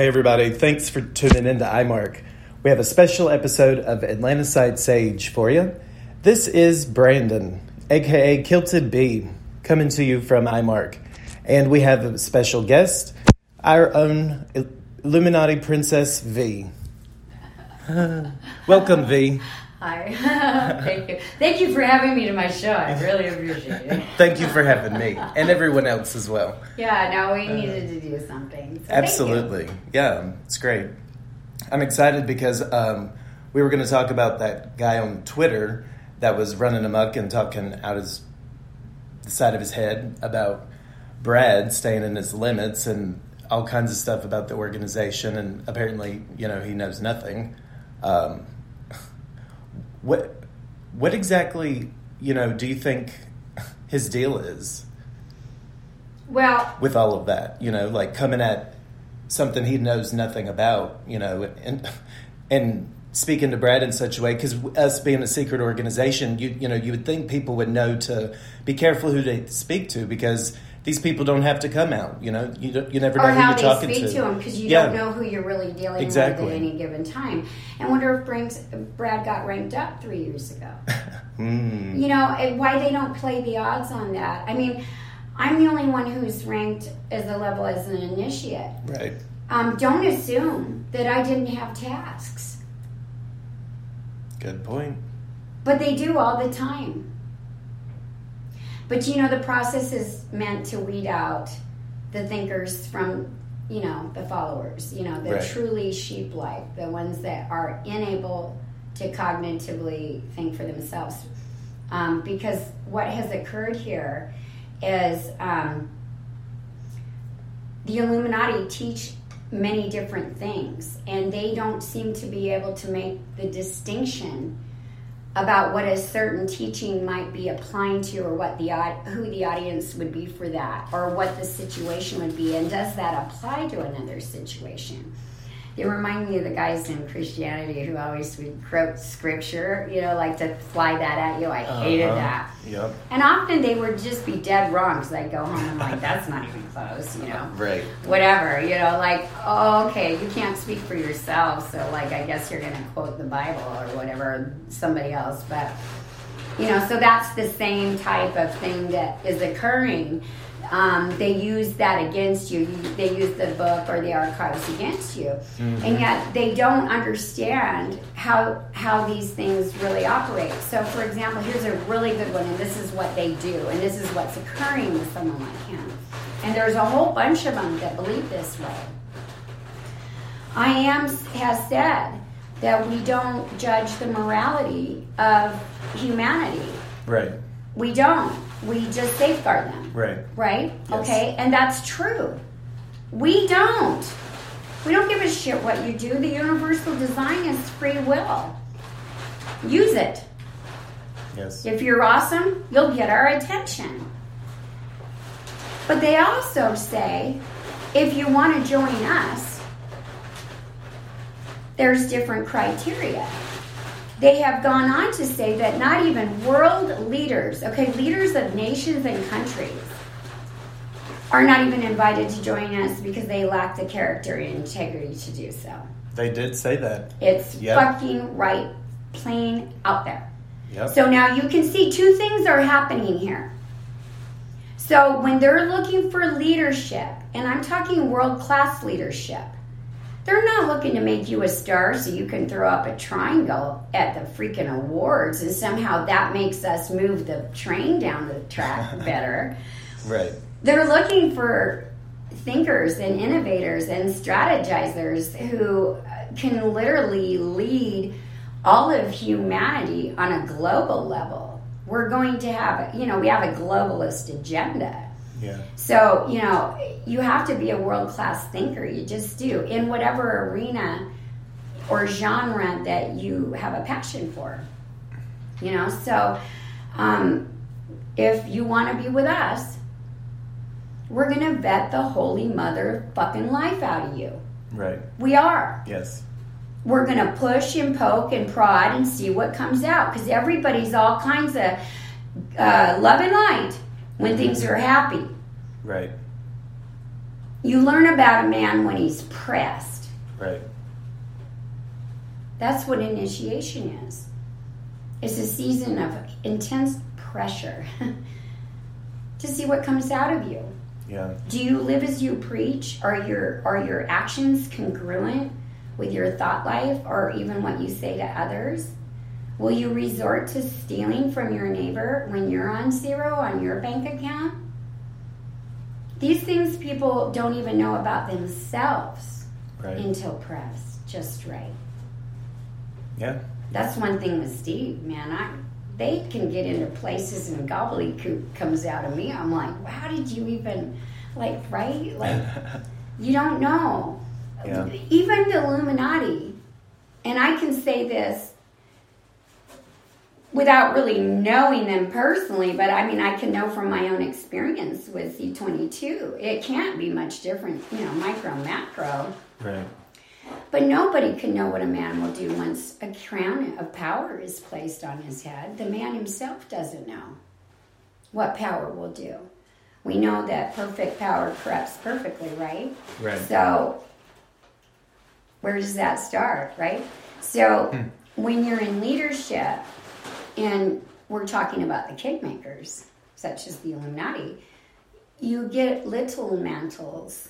Hey, everybody. Thanks for tuning in to iMark. We have a special episode of Atlanta Side Sage for you. This is Brandon, aka Kilted Bee, coming to you from iMark. And we have a special guest, our own Illuminati Princess V. Welcome, V. Hi. Thank you. Thank you for having me to my show. I really appreciate it. Thank you for having me and everyone else as well. Yeah, now we needed to do something. So Absolutely. Yeah, it's great. I'm excited because um, we were going to talk about that guy on Twitter that was running amok and talking out his the side of his head about Brad staying in his limits and all kinds of stuff about the organization. And apparently, you know, he knows nothing. Um, what what exactly you know do you think his deal is well with all of that you know like coming at something he knows nothing about you know and and speaking to Brad in such a way because us being a secret organization you you know you would think people would know to be careful who they speak to because these people don't have to come out. You know, you you never know or who how you're they talking speak to. to them because you Yeah. don't know who you're really dealing Exactly. with at any given time. And wonder if Brinks, Brad got ranked up three years ago. Hmm. You know, and why they don't play the odds on that. I mean, I'm the only one who's ranked as a level as an initiate. Right. Um, don't assume that I didn't have tasks, Good point. but they do all the time. But you know, the process is meant to weed out the thinkers from, you know, the followers, you know, the Right. truly sheep like, the ones that are unable to cognitively think for themselves. Um, because what has occurred here is um, the Illuminati teach many different things, and they don't seem to be able to make the distinction about what a certain teaching might be applying to or what the who the audience would be for that or what the situation would be and does that apply to another situation they remind me of the guys in christianity who always would quote scripture you know like to fly that at you i hated Uh-huh. that Yep. and often they would just be dead wrong because i'd go home and I'm like that's not even close you know Right. whatever, you know, like, oh, okay, you can't speak for yourself, so like, I guess you're going to quote the Bible or whatever, somebody else, but you know, so that's the same type of thing that is occurring. Um, they use that against you. You- They use the book or the archives against you, and yet they don't understand how how these things really operate. So, for example, here's a really good one, and this is what they do, and this is what's occurring with someone like him. And there's a whole bunch of them that believe this way. I am has said that we don't judge the morality of humanity. Right. We don't. We just safeguard them. Right. Right? Yes. Okay? And that's true. We don't. We don't give a shit what you do. The universal design is free will. Use it. Yes. If you're awesome, you'll get our attention. But they also say if you want to join us, there's different criteria. They have gone on to say that not even world leaders, okay, leaders of nations and countries, are not even invited to join us because they lack the character and integrity to do so. They did say that. It's Yep. fucking right, plain out there. Yep. So now you can see two things are happening here. So when they're looking for leadership, and I'm talking world class leadership, They're not looking to make you a star so you can throw up a triangle at the freaking awards and somehow that makes us move the train down the track better. Right. They're looking for thinkers and innovators and strategizers who can literally lead all of humanity on a global level. We're going to have, you know, we have a globalist agenda. Yeah. So, you know, you have to be a world class thinker. You just do in whatever arena or genre that you have a passion for. You know, so um, if you want to be with us, we're going to vet the holy mother fucking life out of you. Right. We are. Yes. We're going to push and poke and prod and see what comes out because everybody's all kinds of uh, love and light when mm-hmm. things are happy. Right. You learn about a man when he's pressed. Right. That's what initiation is. It's a season of intense pressure to see what comes out of you. Yeah. Do you live as you preach? Are your are your actions congruent with your thought life or even what you say to others? Will you resort to stealing from your neighbor when you're on zero on your bank account? These things people don't even know about themselves Right. until pressed just right. Yeah. That's one thing with Steve, man. I they can get into places and gobbledygook comes out of me. I'm like, how did you even like right? Like you don't know. Yeah. Even the Illuminati, and I can say this without really knowing them personally, but I mean I can know from my own experience with C22. It can't be much different, you know, micro macro. Right. But nobody can know what a man will do once a crown of power is placed on his head. The man himself doesn't know what power will do. We know that perfect power corrupts perfectly, right? Right. So, where does that start, right? So, hmm. when you're in leadership, and we're talking about the cake makers, such as the Illuminati, you get little mantles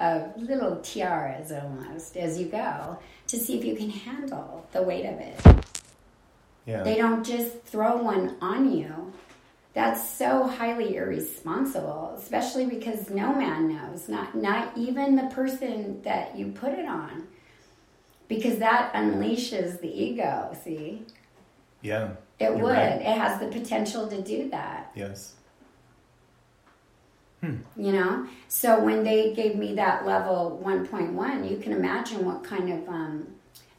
of little tiaras almost as you go to see if you can handle the weight of it. Yeah. They don't just throw one on you. That's so highly irresponsible, especially because no man knows, not not even the person that you put it on. Because that unleashes the ego, see? yeah. It You're would. right. It has the potential to do that. Yes. you know so when they gave me that level 1.1 you can imagine what kind of um,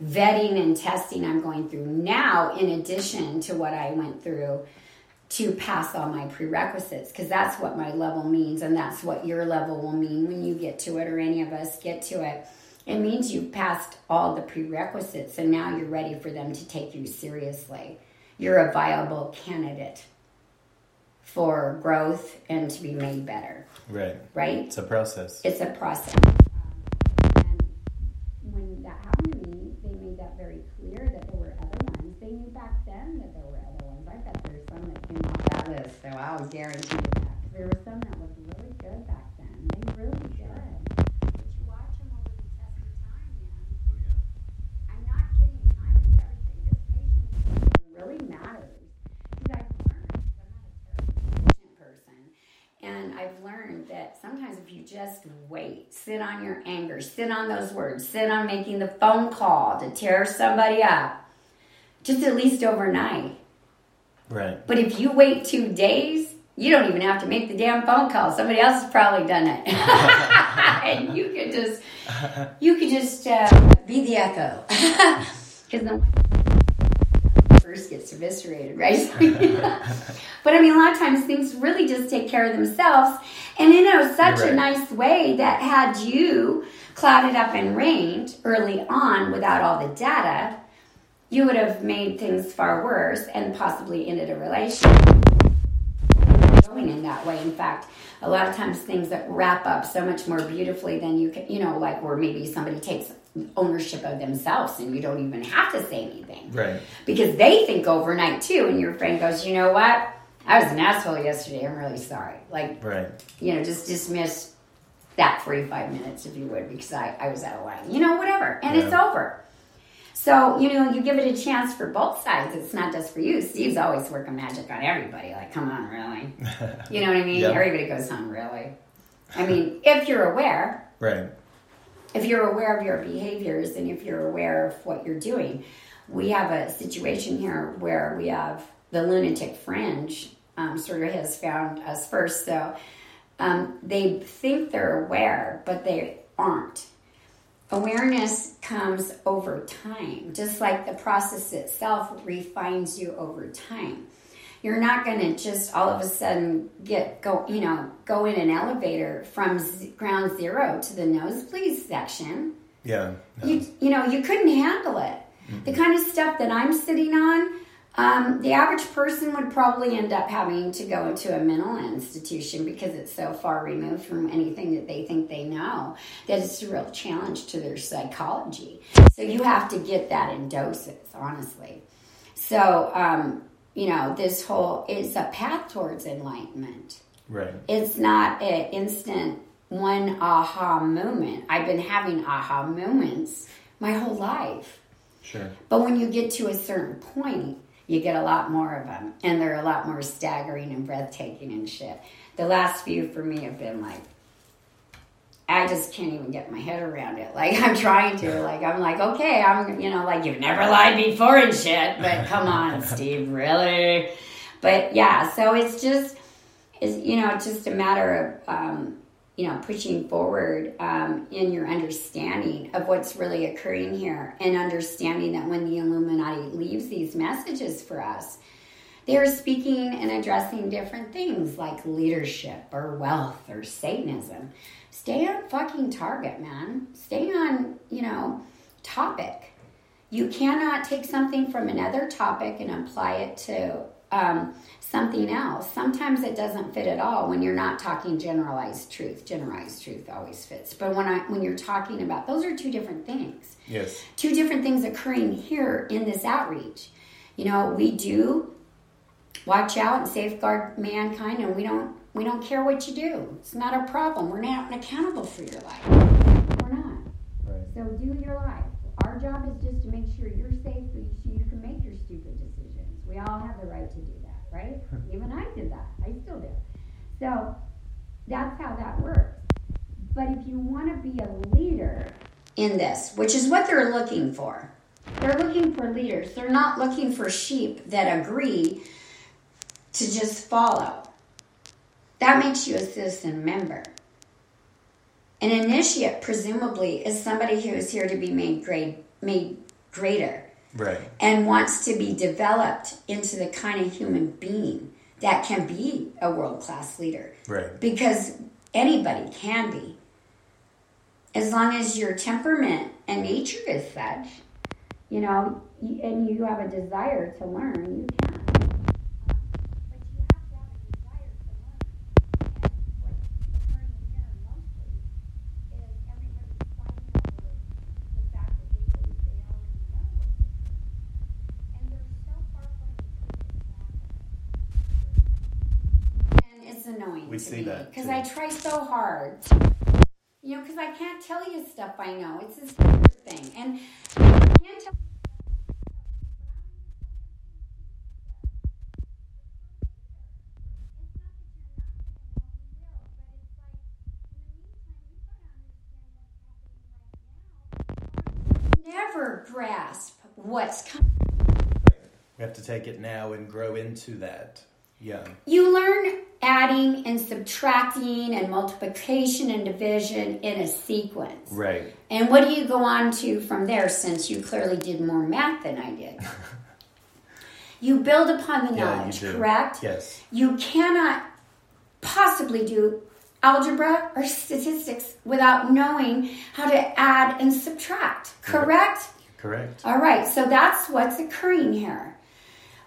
vetting and testing i'm going through now in addition to what i went through to pass all my prerequisites because that's what my level means and that's what your level will mean when you get to it or any of us get to it it means you've passed all the prerequisites and now you're ready for them to take you seriously you're a viable candidate for growth and to be made better Right. right? It's a process. It's a process. Um, and when that happened to me, they made that very clear that there were other ones. They knew back then that there were other ones. I bet there's some that came off that list, so I'll guarantee you that. There were some that was really good back then. They really good. But you watch them over the test of time, man. I'm not kidding. Time is everything. This patience really matters. Because I've learned, 'cause I'm not a terribly patient person, and I've learned that sometimes if you just wait, sit on your anger, sit on those words, sit on making the phone call to tear somebody up, just at least overnight. Right. But if you wait two days, you don't even have to make the damn phone call. Somebody else has probably done it, and you could just you could just uh, be the echo because first gets eviscerated, right? but I mean, a lot of times things really just take care of themselves, and in a, such You're a nice way that had you clouded up and rained early on without all the data, you would have made things far worse and possibly ended a relationship going in that way. In fact, a lot of times things that wrap up so much more beautifully than you can, you know, like where maybe somebody takes ownership of themselves and you don't even have to say anything. Right. Because they think overnight too, and your friend goes, you know what? I was an asshole yesterday. I'm really sorry. Like, Right. you know, just dismiss that 45 minutes if you would because I, I was out of line. You know, whatever. And it's over. So, you know, you give it a chance for both sides. It's not just for you. Steve's always working magic on everybody. Like, come on, really? You know what I mean? Yeah. Everybody goes on, really? I mean, if you're aware, Right. If you're aware of your behaviors and if you're aware of what you're doing, we have a situation here where we have the lunatic fringe um, sort of has found us first. So um, they think they're aware, but they aren't. Awareness comes over time, just like the process itself refines you over time. You're not going to just all of a sudden get go, you know, go in an elevator from z- ground zero to the nosebleed section. Yeah. You, you know, you couldn't handle it. The kind of stuff that I'm sitting on, um, the average person would probably end up having to go into a mental institution because it's so far removed from anything that they think they know that it's a real challenge to their psychology. So you have to get that in doses, honestly. So, um, you know, this whole is a path towards enlightenment Right. it's not an instant one aha moment. I've been having aha moments my whole life. Sure. But when you get to a certain point, you get a lot more of them. And they're a lot more staggering and breathtaking and shit. The last few for me have been like, I just can't even get my head around it. Like, I'm trying to. Like, I'm like, okay, I'm, you know, like, you've never lied before and shit. But come on, Steve, really? But yeah, so it's just, is you know it's just a matter of um, you know pushing forward um, in your understanding of what's really occurring here and understanding that when the illuminati leaves these messages for us they're speaking and addressing different things like leadership or wealth or satanism stay on fucking target man stay on you know topic you cannot take something from another topic and apply it to um, something else. Sometimes it doesn't fit at all when you're not talking generalized truth. Generalized truth always fits, but when I when you're talking about those are two different things. Yes. Two different things occurring here in this outreach. You know, we do watch out and safeguard mankind, and we don't we don't care what you do. It's not a problem. We're not accountable for your life. We're not. Right. So do your life. Our job is just to make sure you're safe so you you can make your stupid decisions. We all have the right to do that, right? Even I did that. I still do. So that's how that works. But if you want to be a leader in this, which is what they're looking for, they're looking for leaders. They're not looking for sheep that agree to just follow. That makes you a citizen member. An initiate, presumably, is somebody who is here to be made great, made greater, Right. and wants to be developed into the kind of human being that can be a world class leader. Right. Because anybody can be, as long as your temperament and nature is such, you know, and you have a desire to learn, you can. But you have to have a desire to learn. And what's occurring here mostly is everybody's fighting over the fact that they think they already know what's occurring. And they're so far from the truth. And it's annoying We to see me that, because. I try so hard. You know, because I can't tell you stuff I know. It's secret thing, and I can't tell. Never grasp what's coming. We have to take it now and grow into that. Yeah. You learn adding and subtracting and multiplication and division in a sequence. Right. And what do you go on to from there since you clearly did more math than I did? you build upon the Yeah, knowledge, correct? Yes. You cannot possibly do algebra or statistics without knowing how to add and subtract, correct? Correct. All right, so that's what's occurring here.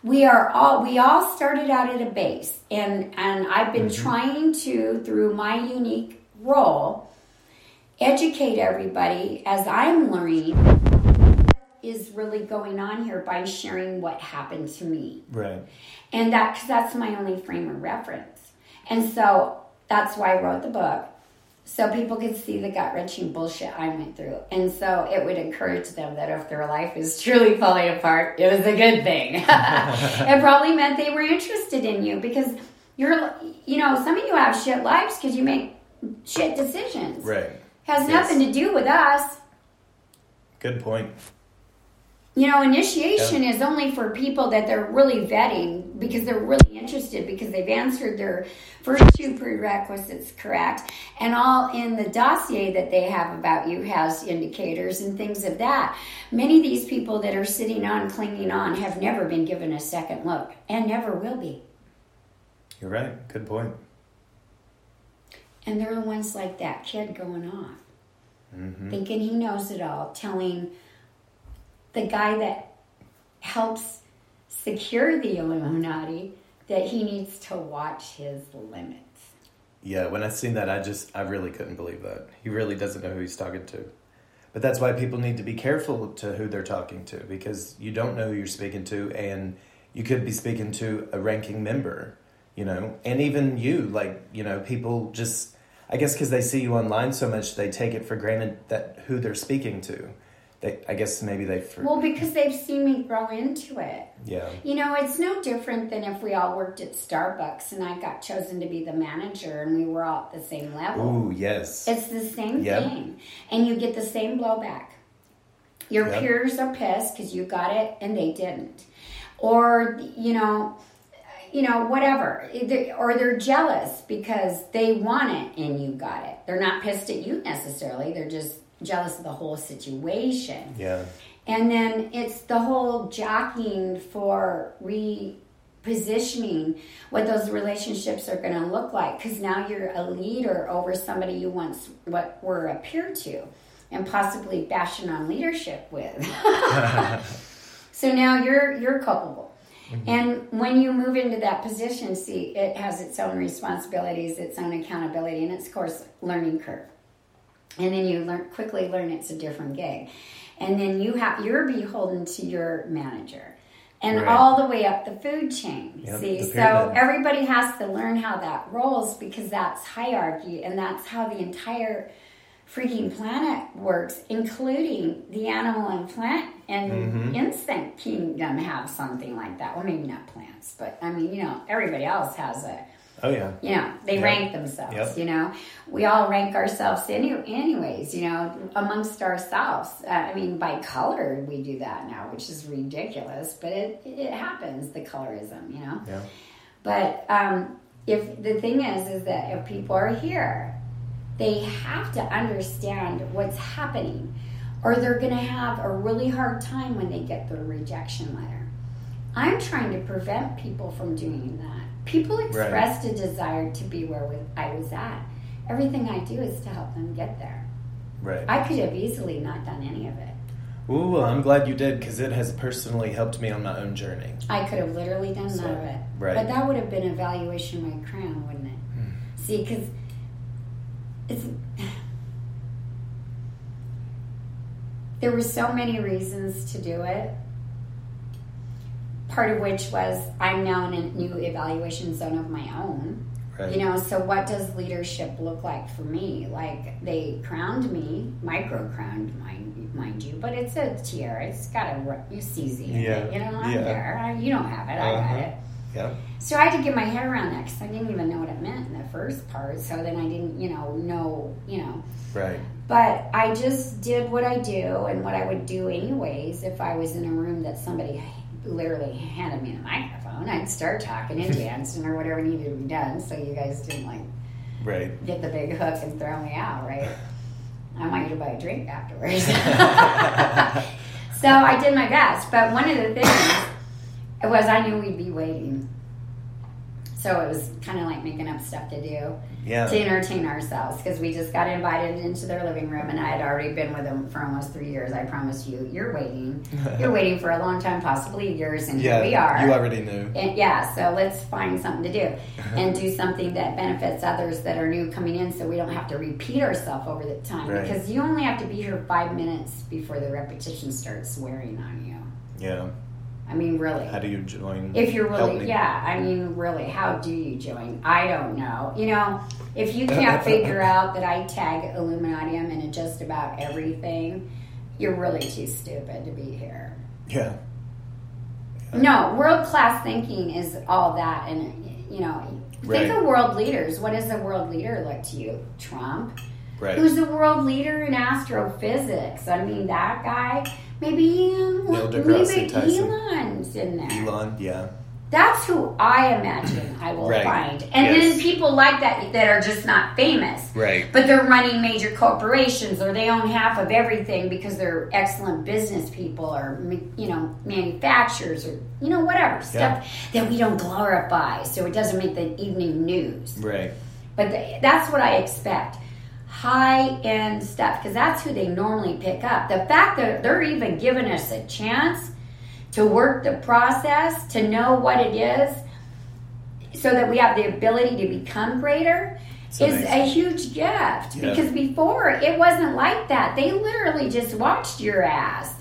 We are all we all started out at a base, and and I've been mm-hmm. trying to through my unique role educate everybody as I'm learning what is really going on here by sharing what happened to me. Right. and that because that's my only frame of reference. And so that's why i wrote the book so people could see the gut wrenching bullshit I went through. And so it would encourage them that if their life is truly falling apart, it was a good thing. it probably meant they were interested in you because you're, you know, some of you have shit lives because you make shit decisions. Right. Has Yes. nothing to do with us. Good point. You know, initiation Yeah. is only for people that they're really vetting because they're really interested because they've answered their first two prerequisites correct. And all in the dossier that they have about you has indicators and things of that. Many of these people that are sitting on, clinging on, have never been given a second look and never will be. You're right. Good point. And they're the ones like that kid going off, mm-hmm. thinking he knows it all, telling the guy that helps secure the Illuminati that he needs to watch his limits. Yeah, when I seen that, I just I really couldn't believe that. He really doesn't know who he's talking to. But that's why people need to be careful to who they're talking to because you don't know who you're speaking to, and you could be speaking to a ranking member, you know, and even you. Like you know, people just I guess because they see you online so much, they take it for granted that who they're speaking to. They, I guess maybe they. For, Well, because they've seen me grow into it. yeah. You know, it's no different than if we all worked at Starbucks and I got chosen to be the manager and we were all at the same level. Ooh, yes. It's the same Yep. thing. And you get the same blowback. Your Yep. peers are pissed because you got it and they didn't. Or, you know, you know, whatever. Or they're jealous because they want it and you got it. They're not pissed at you necessarily. They're just jealous of the whole situation. yeah. And then it's the whole jockeying for repositioning what those relationships are going to look like because now you're a leader over somebody you once what were a peer to and possibly bashing on leadership with. so now you're you're culpable. Mm-hmm. And when you move into that position, see, it has its own responsibilities, its own accountability, and its of course learning curve and then you learn quickly learn it's a different gig. And then you have you're beholden to your manager. And Right. all the way up the food chain Yep, see? so everybody has to learn how that rolls because that's hierarchy and that's how the entire freaking planet works including the animal and plant and Mm-hmm. insect kingdom have something like that. Well maybe not plants but i mean you know everybody else has a Oh yeah. you know they Yep. rank themselves Yep. you know we all rank ourselves any, anyways you know amongst ourselves uh, i mean by color we do that now which is ridiculous but it, it happens the colorism you know Yeah. but um, if the thing is is that if people are here they have to understand what's happening or they're going to have a really hard time when they get the rejection letter i'm trying to prevent people from doing that people expressed a desire to be where i was at everything i do is to help them get there Right. i could have easily not done any of it Ooh, well, I'm glad you did because it has personally helped me on my own journey. I could have literally done So, none of it. right. But that would have been a valuation of my crown, wouldn't it? Hmm. See, because it's. There were so many reasons to do it. Part of which was I'm now in a new evaluation zone of my own. Right. You know, so what does leadership look like for me? Like they crowned me, micro crowned, mind, mind you, but it's a tiara. It's got a you in Yeah, it. You know, I'm yeah. there. I- You don't have it. I got Uh-huh. it. Yeah. So I had to get my head around that because I didn't even know what it meant in the first part. So then I didn't, you know, know, you know. Right. But I just did what I do and what I would do anyways if I was in a room that somebody literally handed me the microphone. I'd start talking and dancing or whatever needed to be done so you guys didn't like Right. get the big hook and throw me out, right? I want you to buy a drink afterwards. so I did my best. But one of the things was I knew we'd be waiting. So it was kind of like making up stuff to do Yeah. to entertain ourselves because we just got invited into their living room and I had already been with them for almost three years. I promise you, you're waiting. You're waiting for a long time, possibly years, and yeah. here we are. You already knew. And yeah, so let's find something to do and do something that benefits others that are new coming in so we don't have to repeat ourselves over the time. Right. Because you only have to be here five minutes before the repetition starts wearing on you. Yeah. I mean, really. How do you join? If you're really, yeah, I mean, really, how do you join? I don't know. You know, if you can't figure out that I tag Illuminatiam into just about everything, you're really too stupid to be here. Yeah. No, world class thinking is all that, and you know, Right. think of world leaders. What does a world leader look to you? Trump. Right. Who's the world leader in astrophysics? I mean, that guy. Maybe Neil deGrasse Tyson. Elon's in there. Elon. Yeah. That's who I imagine I will Right. find. And Yes. then people like that that are just not famous. Right. But they're running major corporations or they own half of everything because they're excellent business people or you know manufacturers or you know whatever stuff that we don't glorify so it doesn't make the evening news. Right. But th that's what I expect. High end stuff, because that's who they normally pick up. The fact that they're even giving us a chance to work the process, to know what it is, so that we have the ability to become greater, It's is amazing. a huge gift. Yeah. Because before, it wasn't like that. They literally just watched your ass.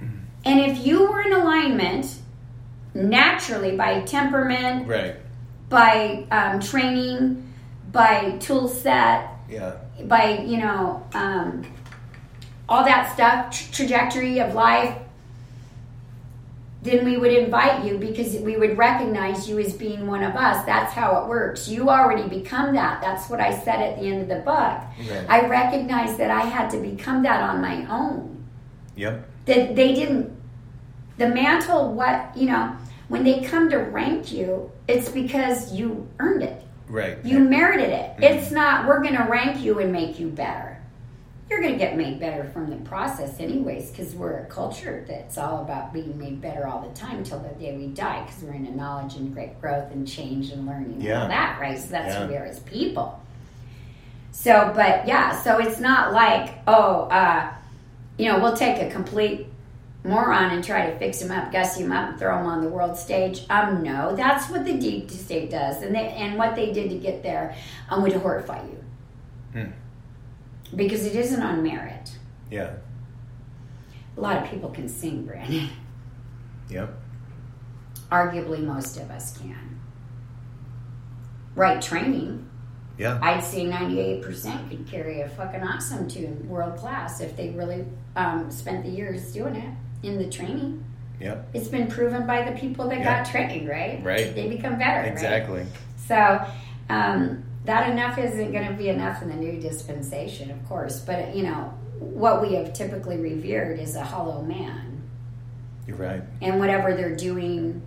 Mm-hmm. And if you were in alignment, naturally, by temperament, Right. by um, training, by tool set, Yeah. By you know um, all that stuff, tra- trajectory of life, then we would invite you because we would recognize you as being one of us. That's how it works. You already become that. That's what I said at the end of the book. Right. I recognized that I had to become that on my own Yep. that they didn't the mantle what you know when they come to rank you it's because you earned it Right. you merited it. It's not we're going to rank you and make you better. You're going to get made better from the process anyways because we're a culture that's all about being made better all the time till the day we die because we're into knowledge and great growth and change and learning and all that right? So that's Yeah. who we are as people. So but yeah so it's not like oh uh you know, we'll take a complete moron and try to fix him up, guss him up, and throw him on the world stage. Um, no, that's what the deep state does, and they and what they did to get there um, would horrify you Hmm. because it isn't on merit. Yeah. A lot of people can sing, Brandon. Yep. Arguably, most of us can. Right training, Yeah. I'd say ninety-eight percent could carry a fucking awesome tune, world class, if they really um, spent the years doing it in the training. Yep. It's been proven by the people that Yeah. got trained, right? Right. They become better. right? Exactly. So um, that enough isn't going to be enough in the new dispensation, of course. But you know what we have typically revered is a hollow man, You're right. and whatever they're doing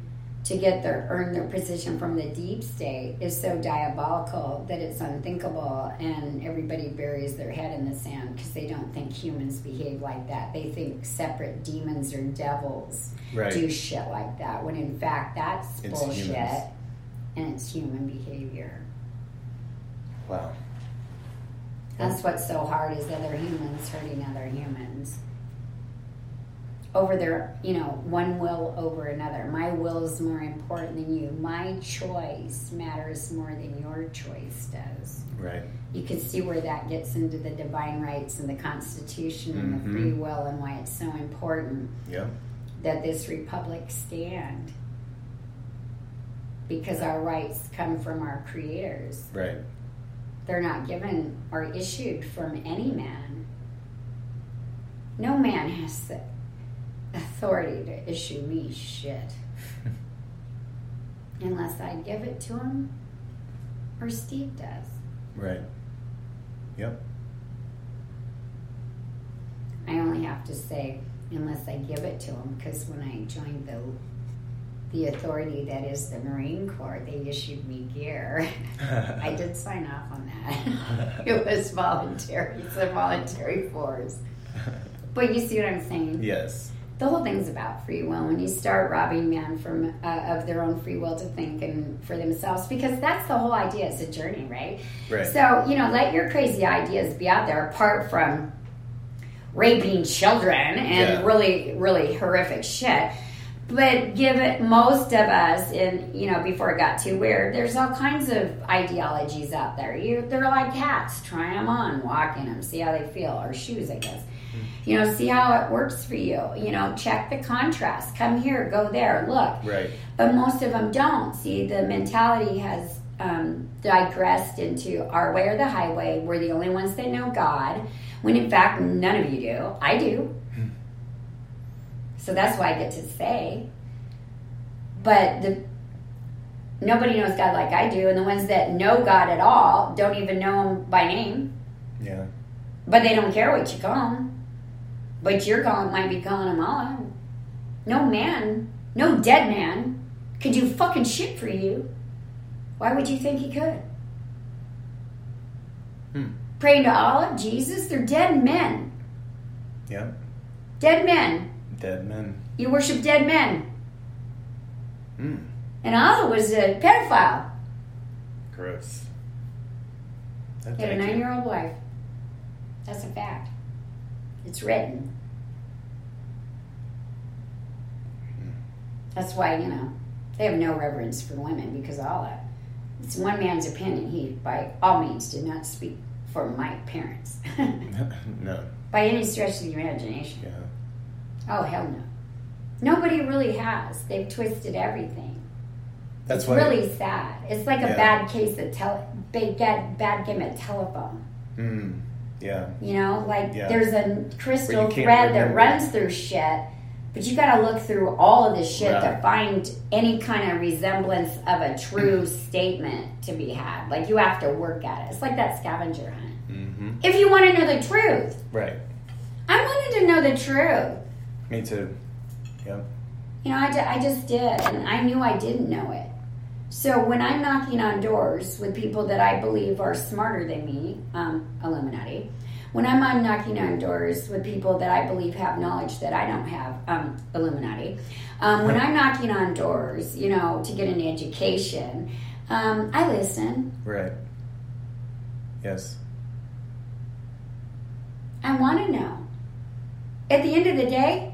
to get their earn their position from the deep state is so diabolical that it's unthinkable, and everybody buries their head in the sand because they don't think humans behave like that. They think separate demons or devils Right. do shit like that, when in fact that's It's bullshit humans. and it's human behavior. Wow. That's what's so hard is other humans hurting other humans. Over their, you know, one will over another. My will is more important than you. My choice matters more than your choice does. Right. You can see where that gets into the divine rights and the Constitution and the free mm-hmm. will and why it's so important Yep. that this republic stand. Because our rights come from our creators. Right. They're not given or issued from any man. No man has the authority to issue me shit. Unless I give it to him or Steve does. Right. Yep. I only have to say, unless I give it to him, because when I joined the the authority that is the Marine Corps, they issued me gear. I did sign off on that. it was voluntary. It's a voluntary force. But you see what I'm saying? Yes. The whole thing's about free will. When you start robbing men from uh, of their own free will to think and for themselves, because that's the whole idea. It's a journey, right? Right. So you know, let your crazy ideas be out there. Apart from raping children and Yeah. really, really horrific shit. But give it most of us in you know before it got too weird. There's all kinds of ideologies out there. You they're like cats. Try them on, walk in them, see how they feel, or shoes, I guess. You know, see how it works for you. You know, check the contrast. Come here, go there, look. Right. But most of them don't. See, the mentality has um, digressed into our way or the highway. We're the only ones that know God, when in fact, none of you do. I do. So that's why I get to say. But the nobody knows God like I do, and the ones that know God at all don't even know Him by name. Yeah. But they don't care what you call Him. But you're calling might be calling Him Allah. No man, no dead man, could do fucking shit for you. Why would you think He could? Hmm. Praying to Allah, Jesus, they're dead men. Yeah. Dead men. Dead men. You worship dead men. Hmm. And Allah was a pedophile. Gross. He had a nine year old wife. That's a fact. It's written. That's why, you know, they have no reverence for women because all that. It's one man's opinion. He, by all means, did not speak for my parents no. by any stretch of the imagination. Yeah. Oh, hell no. Nobody really has. They've twisted everything. That's it's really sad. It's like a Yeah. bad case of tele- bad, bad, bad game of telephone. Hmm. Yeah. You know, like Yeah. there's a crystal Where you can't thread that runs through shit, but you got to look through all of this shit to find any kind of resemblance of a true statement to be had. Like you have to work at it. It's like that scavenger hunt. Mm-hmm. If you want to know the truth, Right. I wanted to know the truth. Me too. Yeah. You know, I, I just did, and I knew I didn't know it. So when I'm knocking on doors with people that I believe are smarter than me, um, Illuminati, when I'm on knocking on doors with people that I believe have knowledge that I don't have, um, Illuminati, um, when I'm knocking on doors, you know, to get an education, um, I listen. Right. Yes. I want to know. At the end of the day,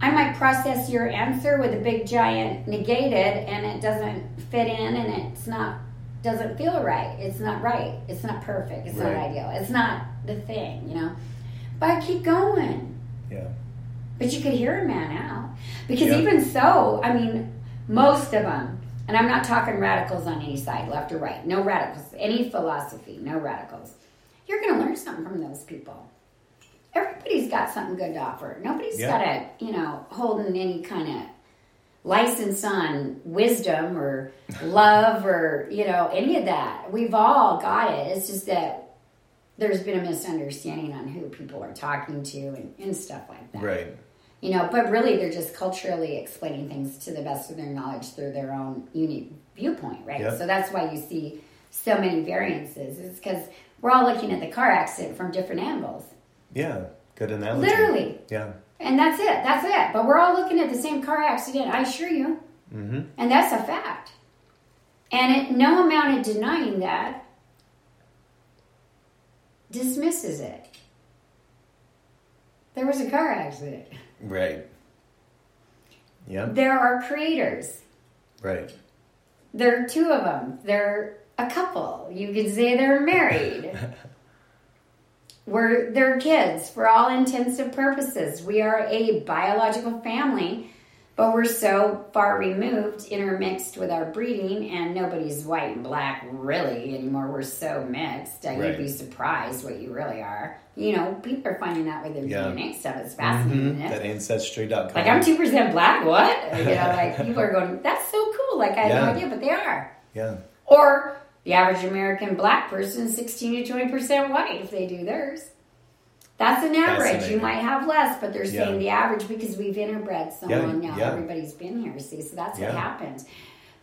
I might process your answer with a big giant negated and it doesn't fit in and it's not doesn't feel right. It's not right. It's not perfect. It's not ideal. It's not the thing, you know. But I keep going. Yeah. But you could hear a man out. Because Yeah. even so, I mean, most of them, and I'm not talking radicals on any side, left or right, no radicals, any philosophy, no radicals. You're going to learn something from those people. Everybody's got something good to offer. Nobody's Yeah. got a, you know, holding any kind of license on wisdom or love or, you know, any of that. We've all got it. It's just that there's been a misunderstanding on who people are talking to and, and stuff like that Right. you know but really they're just culturally explaining things to the best of their knowledge through their own unique viewpoint right Yep. so that's why you see so many variances it's because we're all looking at the car accident from different angles Yeah. Good analogy. literally Yeah. and that's it that's it but we're all looking at the same car accident i assure you Mm-hmm. and that's a fact and it, no amount of denying that dismisses it there was a car accident Right. Yep. there are creators Right. There are two of them. They're a couple. You could say they're married. We're they're kids for all intents and purposes. We are a biological family, but we're so far removed, intermixed with our breeding, and nobody's white and black really anymore. We're so mixed. Uh, Right. You'd be surprised what you really are. You know, people are finding out with their Yeah. DNA stuff. It's fascinating. isn't it? That ancestry.com. Like I'm two percent black. What? You know, like people are going, "That's so cool!" Like I Yeah. no idea, but they are. Yeah. Or the average American black person, is sixteen to twenty percent white if they do theirs. That's an average. You might have less, but they're Yeah. saying the average because we've interbred so Yeah, long now. yeah. Everybody's been here. See, so that's what happened.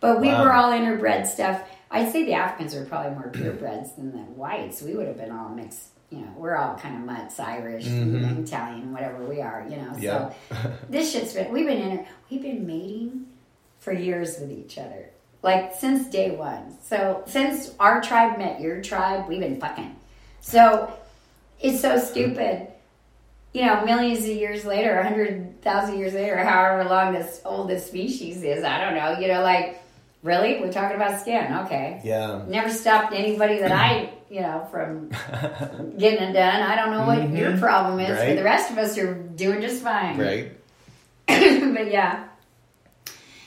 But we Wow. were all interbred stuff. I'd say the Africans were probably more purebreds than the whites. We would have been all mixed. You know, we're all kind of mutts, Irish, Italian, whatever we are. You know, Mm-hmm. Yeah. so this shit's been we've been in we've been mating for years with each other like since day one so since our tribe met your tribe we've been fucking so it's so stupid you know millions of years later a hundred thousand years later however long this oldest species is i don't know you know like Really? We're talking about skin. Okay. Yeah. Never stopped anybody that I, you know, from getting it done. I don't know what mm-hmm. your problem is. Right. the rest of us are doing just fine. Right. but yeah.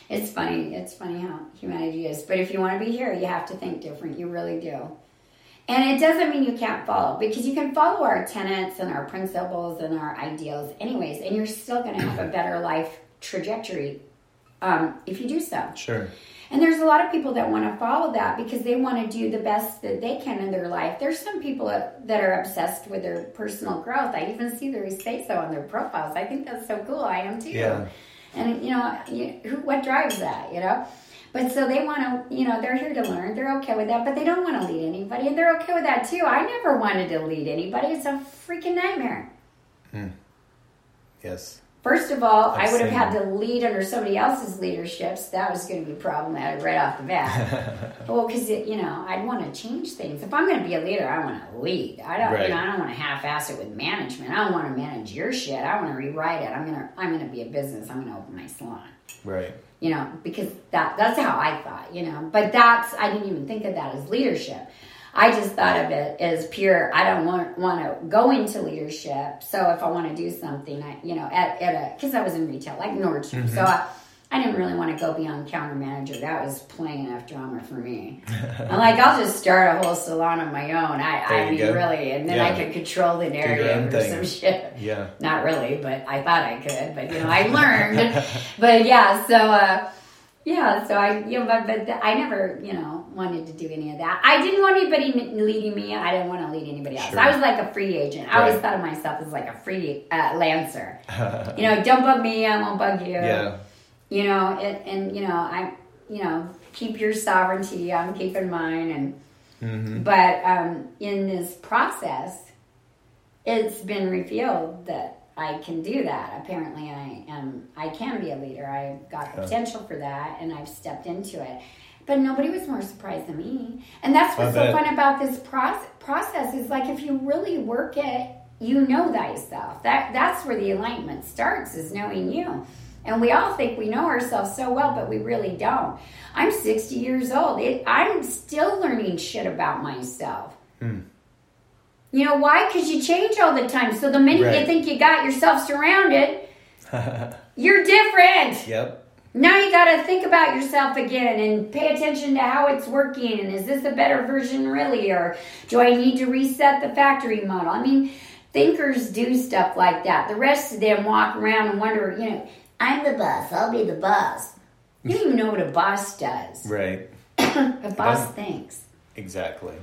It's funny. It's funny how humanity is. But if you want to be here, you have to think different. You really do. And it doesn't mean you can't follow because you can follow our tenets and our principles and our ideals anyways, and you're still going to have a better life trajectory um, if you do so. Sure. And there's a lot of people that want to follow that because they want to do the best that they can in their life. There's some people that are obsessed with their personal growth. I even see their say so on their profiles. I think that's so cool. I am too. Yeah. And you know, you, who, what drives that? You know. But so they want to, you know, they're here to learn. They're okay with that, but they don't want to lead anybody, and they're okay with that too. I never wanted to lead anybody. It's a freaking nightmare. Mm. Yes. First of all, I've I would have had to lead under somebody else's leaderships. That was going to be problematic right off the bat. well, because you know, I'd want to change things. If I'm going to be a leader, I want to lead. I don't, Right. you know, I don't want to half-ass it with management. I don't want to manage your shit. I want to rewrite it. I'm gonna, I'm gonna be a business. I'm gonna open my salon. Right. You know, because that that's how I thought. You know, but that's I didn't even think of that as leadership. I just thought of it as pure. I don't want want to go into leadership. So if I want to do something, I you know at, at a because I was in retail like Nordstrom, Mm-hmm. so I, I didn't really want to go beyond counter manager. That was plain enough drama for me. I'm like I'll just start a whole salon on my own. I There I mean go. really, and then I could control the narrative or thing. some shit. Yeah. Not really, but I thought I could. But you know, I learned. but yeah, so uh, yeah, so I you know, but but I never you know wanted to do any of that. I didn't want anybody leading me. I didn't want to lead anybody else. Sure. I was like a free agent. I always thought of myself as like a free uh, lancer. you know, don't bug me, I won't bug you. Yeah. You know, it, and you know, I you know keep your sovereignty. I'm keeping mine, and Mm-hmm. but um, in this process, it's been revealed that I can do that. Apparently, I am. I can be a leader. I've got the potential for that, and I've stepped into it. But nobody was more surprised than me, and that's what's so fun about this process. Process is like if you really work it, you know thyself. That that's where the alignment starts. Is knowing you. And we all think we know ourselves so well, but we really don't. I'm 60 years old. It, I'm still learning shit about myself. Hmm. You know why? Because you change all the time. So the minute you think you got yourself surrounded, you're different. Yep. Now you got to think about yourself again and pay attention to how it's working. And is this a better version, really? Or do I need to reset the factory model? I mean, thinkers do stuff like that. The rest of them walk around and wonder, you know, I'm the boss. I'll be the boss. You don't even know what a boss does. Right. A boss thinks. Exactly.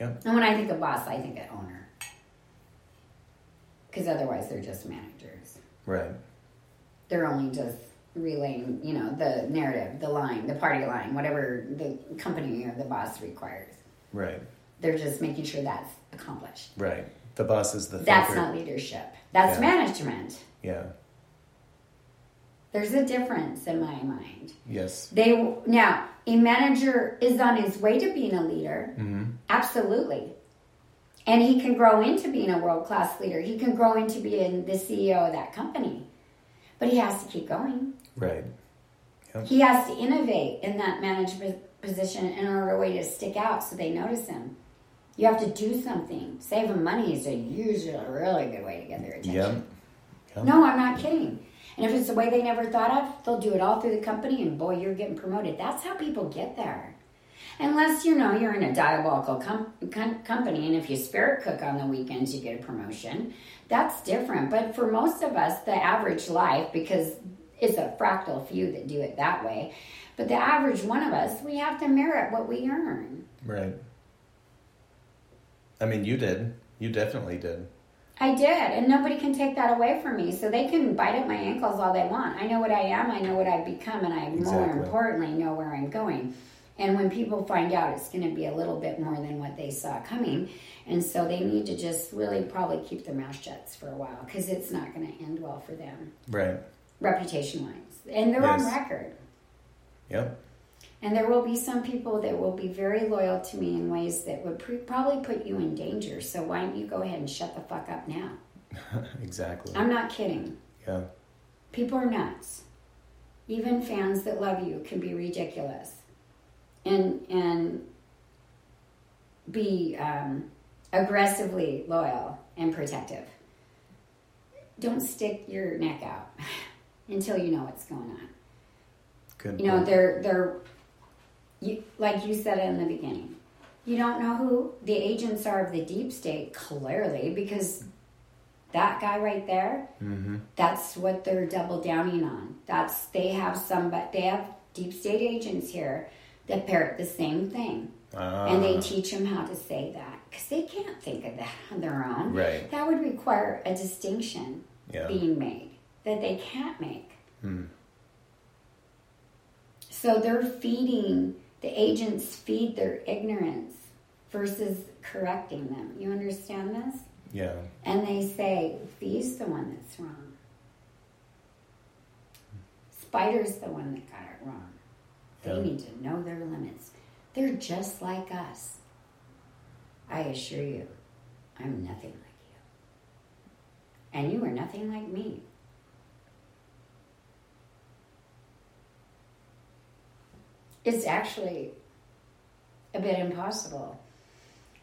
Yep. And when I think of boss, I think of owner. Because otherwise, they're just managers. Right. They're only just relaying, you know, the narrative, the line, the party line, whatever the company or the boss requires. Right. They're just making sure that's accomplished. Right. The boss is the That's thinker. not leadership. That's Yeah. management. Yeah. There's a difference in my mind. Yes. They now a manager is on his way to being a leader, Mm-hmm. absolutely, and he can grow into being a world class leader. He can grow into being the CEO of that company, but he has to keep going. Right. He has to innovate in that management position in order way to stick out so they notice him. You have to do something. Saving money is a usually a really good way to get their attention. Yep. Yep. No, I'm not kidding. And if it's a way they never thought of, they'll do it all through the company, and boy, you're getting promoted. That's how people get there. Unless you know you're in a diabolical com- com- company, and if you spirit cook on the weekends, you get a promotion. That's different. But for most of us, the average life, because it's a fractal few that do it that way, but the average one of us, we have to merit what we earn. Right. I mean, you did. You definitely did. I did, and nobody can take that away from me. So they can bite at my ankles all they want. I know what I am, I know what I've become, and I more importantly know where I'm going. And when people find out, it's going to be a little bit more than what they saw coming. And so they need to just really probably keep their mouth shut for a while because it's not going to end well for them, Right. reputation wise. And they're on record. Yep. And there will be some people that will be very loyal to me in ways that would pre- probably put you in danger. So why don't you go ahead and shut the fuck up now? exactly. I'm not kidding. yeah. People are nuts. Even fans that love you can be ridiculous, and and be um, aggressively loyal and protective. Don't stick your neck out until you know what's going on. Good. You know, they're they're you, like you said in the beginning. You don't know who the agents are of the deep state clearly because that guy right there. Mm-hmm. That's what they're double downing on. That's they have some, but they have deep state agents here that parrot the same thing, and they Ah, teach them how to say that because they can't think of that on their own. Right. That would require a distinction Yeah. being made that they can't make. Hmm. So they're feeding, the agents feed their ignorance versus correcting them. You understand this? Yeah. And they say, V's the one that's wrong. Spider's the one that got it wrong. They Yeah. need to know their limits. They're just like us. I assure you, I'm nothing like you. And you are nothing like me. It's actually a bit impossible.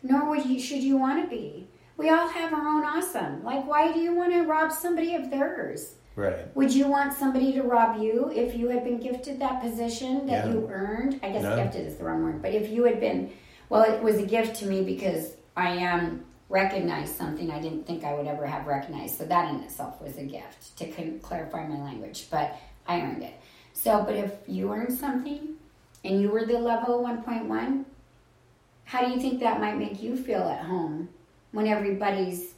Nor would you, should you want to be. We all have our own awesome. Like, why do you want to rob somebody of theirs? Right. Would you want somebody to rob you if you had been gifted that position that Yeah. you earned? I guess No. gifted is the wrong word, but if you had been, well, it was a gift to me because I am recognized something I didn't think I would ever have recognized. So that in itself was a gift to clarify my language, but I earned it. So, but if you earned something and you were the level 1.1, how do you think that might make you feel at home when everybody's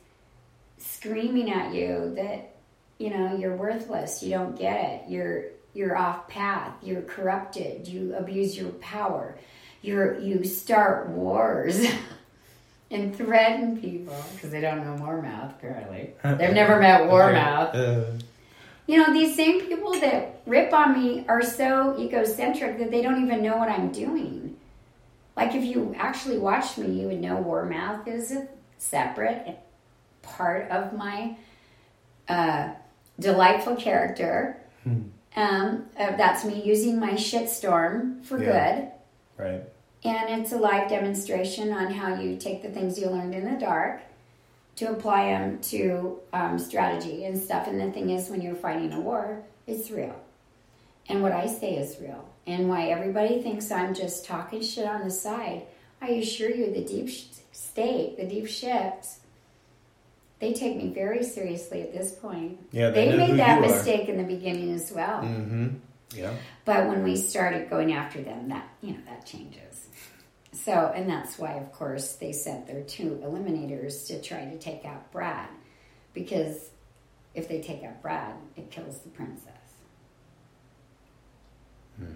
screaming at you that you know you're worthless you don't get it you're you're off path you're corrupted you abuse your power you're you start wars and threaten people? Because they don't know war mouth apparently. They've never met war mouth Uh, you know these same people that rip on me are so egocentric that they don't even know what i'm doing. Like if you actually watched me you would know war mouth is a separate part of my uh, delightful character. Um, uh, that's me using my shitstorm for Yeah. good. Right. and it's a live demonstration on how you take the things you learned in the dark to apply them to um, strategy and stuff. And the thing is, when you're fighting a war, it's real. And what I say is real. And why everybody thinks I'm just talking shit on the side, I assure you, the deep state, the deep ships, they take me very seriously at this point. Yeah, they they made that you are. mistake in the beginning as well. Mm-hmm. Yeah. But when we started going after them, that you know that changes. So, and that's why, of course, they sent their two eliminators to try to take out Brad, because if they take out Brad, it kills the princess. Hmm.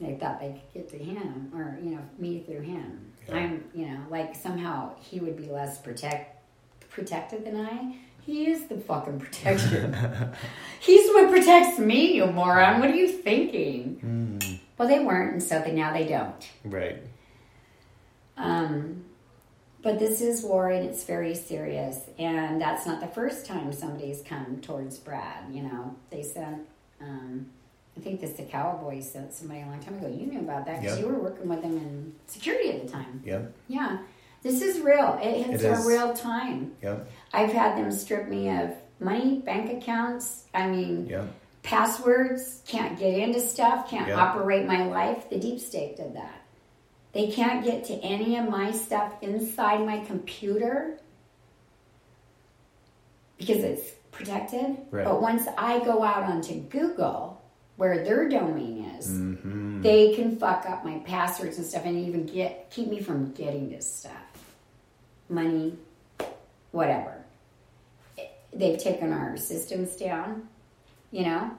They thought they could get to him, or you know, me through him. Yeah. I'm, you know, like somehow he would be less protect protected than I. He is the fucking protection. He's what protects me, you moron. What are you thinking? Hmm. Well, they weren't, and so they, now they don't. Right. Um, but this is war, and it's very serious. And that's not the first time somebody's come towards Brad. You know, they sent. Um, I think this the cowboy sent somebody a long time ago. You knew about that because Yeah. you were working with them in security at the time. Yep. Yeah, this is real. It hits It our is. real time. Yep. I've had them strip me of money, bank accounts. I mean, Yep. passwords, can't get into stuff, can't Yeah. operate my life. The deep state did that. They can't get to any of my stuff inside my computer because it's protected. Right. But once I go out onto Google, where their domain is, Mm-hmm. they can fuck up my passwords and stuff and even get keep me from getting this stuff. Money, whatever. They've taken our systems down, you know.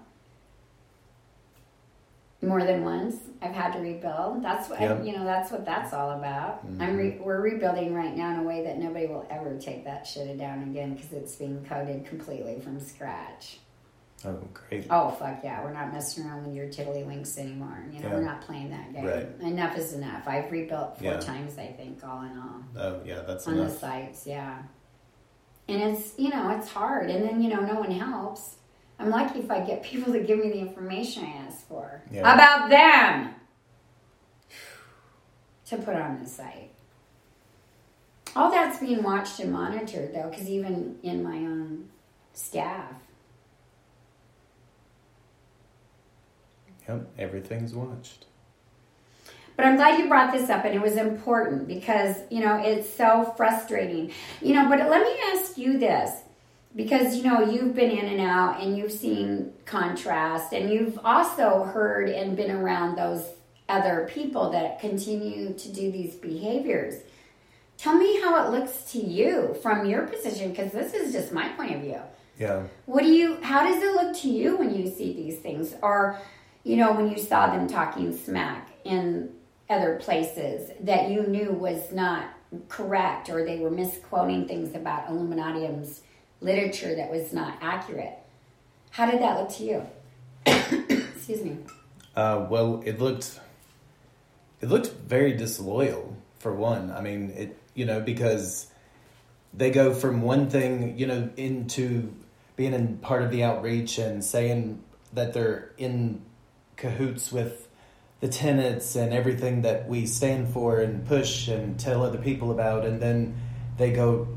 More than once, I've had to rebuild. That's what Yep. you know. That's what that's all about. I'm re- mm-hmm. we're rebuilding right now in a way that nobody will ever take that shit down again because it's being coded completely from scratch. Oh, great. Oh fuck yeah, we're not messing around with your tiddlywinks anymore. You know, Yeah. we're not playing that game. Right. Enough is enough. I've rebuilt four Yeah. times, I think, all in all, Oh, yeah. That's on the sites. Yeah, and it's you know it's hard, and then you know no one helps. I'm lucky if I get people to give me the information I ask for Yeah. about them to put on the site. All that's being watched and monitored, though, because even in my own staff, Yep, everything's watched. But I'm glad you brought this up, and it was important because you know it's so frustrating. You know, but let me ask you this because you know you've been in and out, and you've seen contrast, and you've also heard and been around those other people that continue to do these behaviors. Tell me how it looks to you from your position, because this is just my point of view. Yeah. What do you? How does it look to you when you see these things, or you know when you saw them talking smack in other places that you knew was not correct, or they were misquoting things about Illuminatiam's literature that was not accurate? How did that look to you? Excuse me. Uh, well, it looked it looked very disloyal for one. I mean, it you know because they go from one thing you know into being in part of the outreach and saying that they're in cahoots with the tenets and everything that we stand for and push and tell other people about, and then they go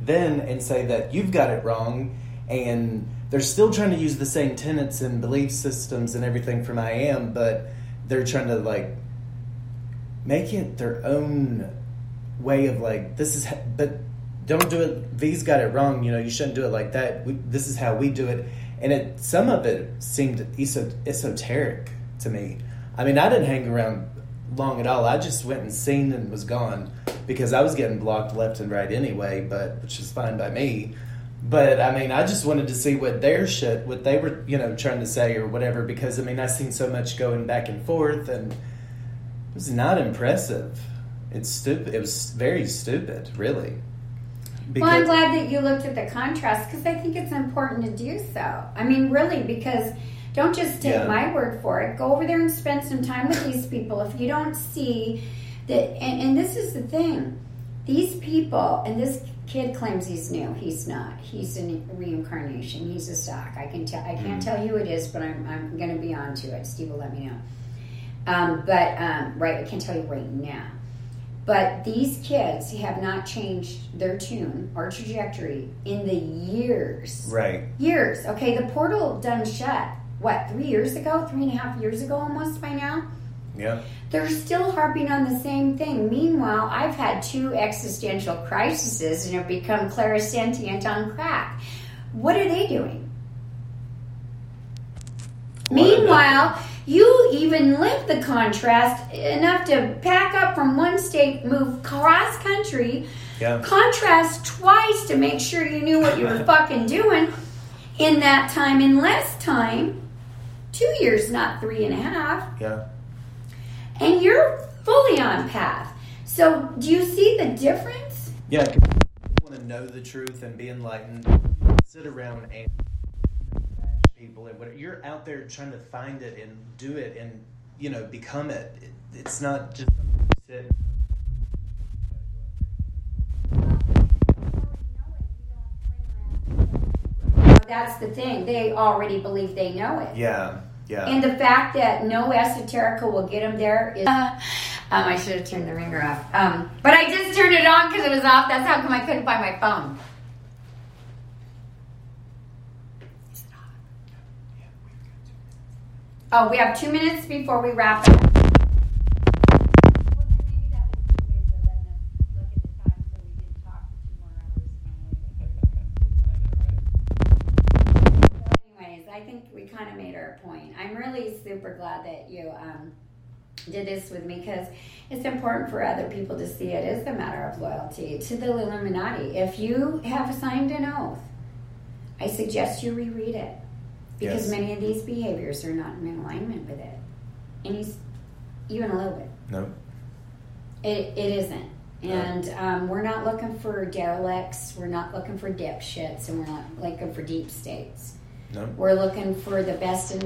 then and say that you've got it wrong and they're still trying to use the same tenets and belief systems and everything from I am, but they're trying to like make it their own way of like this is but don't do it these got it wrong you know you shouldn't do it like that we, this is how we do it. And it some of it seemed eso- esoteric to me. I mean i didn't hang around long at all i just went and seen and was gone because i was getting blocked left and right anyway but which is fine by me but i mean i just wanted to see what their shit what they were you know trying to say or whatever because i mean i seen so much going back and forth and it was not impressive. It's stupid. It was very stupid, really. well, I'm glad that you looked at the contrast because I think it's important to do so. I mean, really, because don't just take Yeah. my word for it. Go over there and spend some time with these people. If you don't see that, and, and this is the thing, these people, and this kid claims he's new. He's not. He's a reincarnation. He's a stock. I can tell. I can't tell you who it is, but I'm, I'm going to be on to it. Steve will let me know. Um, but um, right, I can't tell you right now. But these kids have not changed their tune or trajectory in the years. right. Years. Okay, the portal done shut. What, three years ago? Three and a half years ago almost by now? Yeah. They're still harping on the same thing. Meanwhile, I've had two existential crises and have become clairsentient on crack. What are they doing? What they- Meanwhile, you even lived the contrast enough to pack up from one state, move cross country, Yeah. contrast twice to make sure you knew what you were fucking doing in that time, in less time. Two years, not three and a half Yeah. and you're fully on path. So, do you see the difference? Yeah, you want to know the truth and be enlightened. Sit around and bash people and whatever. You're out there trying to find it and do it and you know become it. it it's not just something sit. That's the thing. They already believe they know it. Yeah. Yeah. And the fact that no esoterica will get them there is. um, I should have turned the ringer off. Um, but I just turned it on because it was off. That's how come I couldn't find my phone. Is it off? Oh, we have two minutes before we wrap up. Kind of made our point. I'm really super glad that you um, did this with me because it's important for other people to see it is a matter of loyalty to the Illuminati. If you have signed an oath, I suggest you reread it because Yes. many of these behaviors are not in alignment with it. Any, even a little bit. no. It, it isn't. And um, we're not looking for derelicts, we're not looking for dipshits, and we're not looking for deep states. No. We're looking for the best in.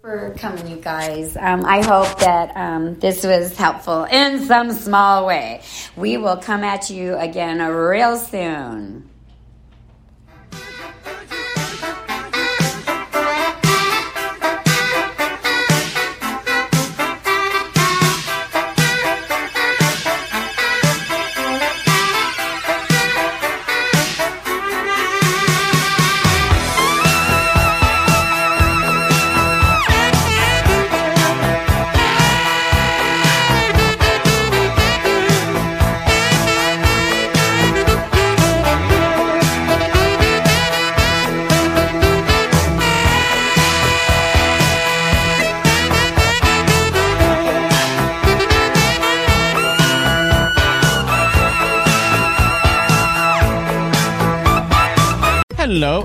for coming, you guys. Um, I hope that um, this was helpful in some small way. We will come at you again real soon.